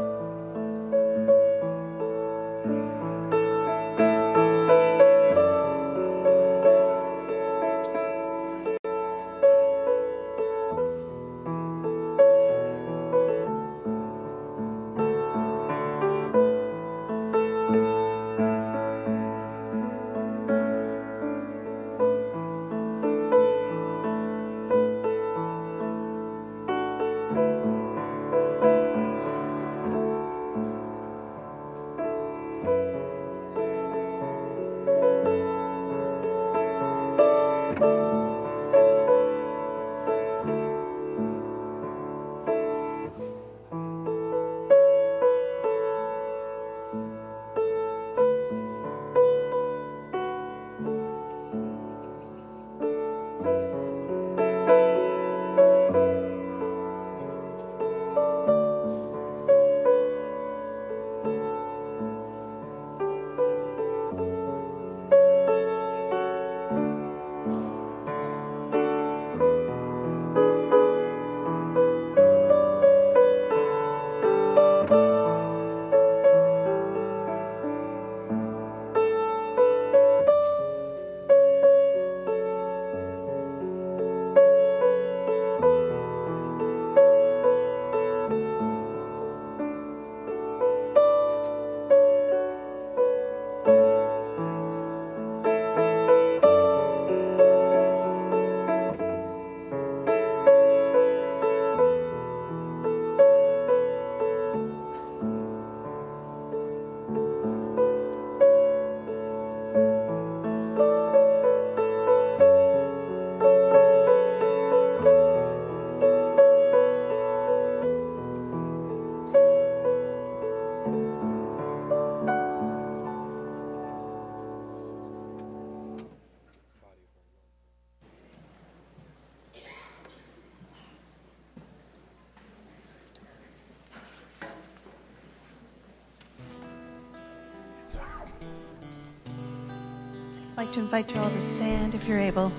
To invite you all to stand if you're able.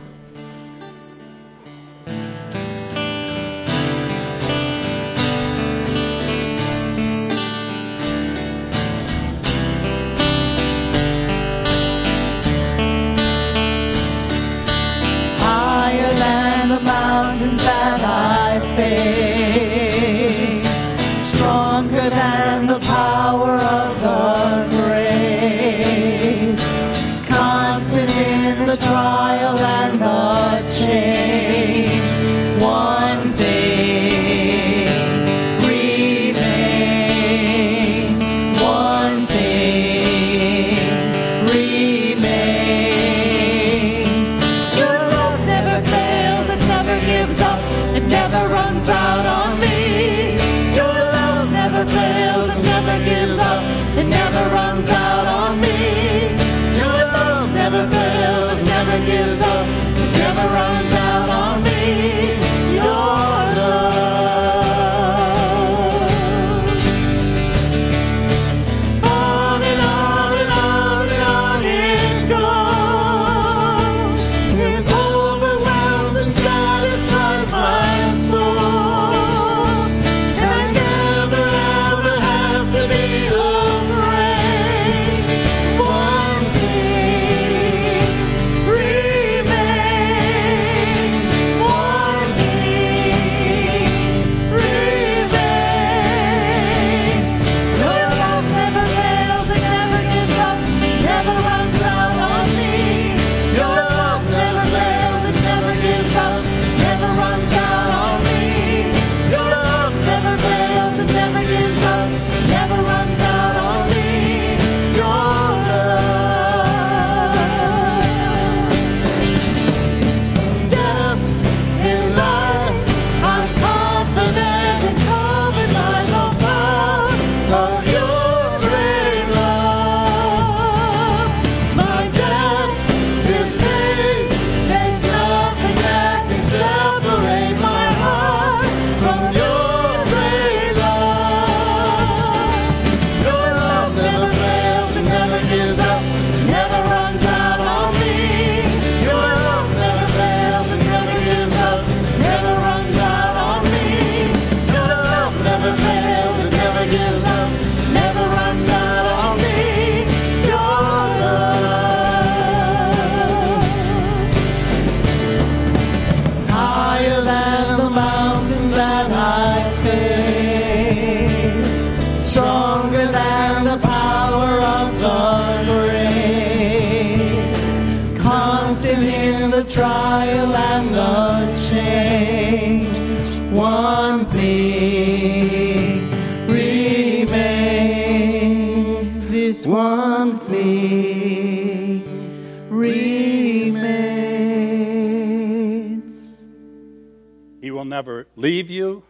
Never leave you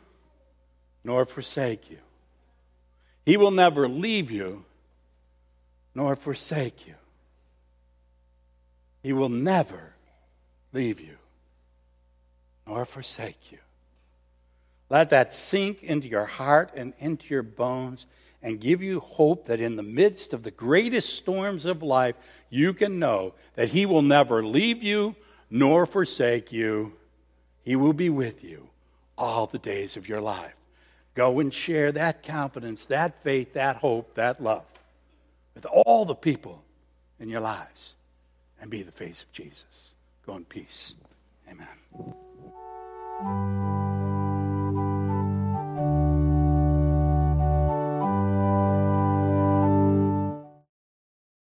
nor forsake you. He will never leave you nor forsake you. He will never leave you nor forsake you. Let that sink into your heart and into your bones and give you hope that in the midst of the greatest storms of life, you can know that He will never leave you nor forsake you. He will be with you all the days of your life. Go and share that confidence, that faith, that hope, that love with all the people in your lives and be the face of Jesus. Go in peace. Amen.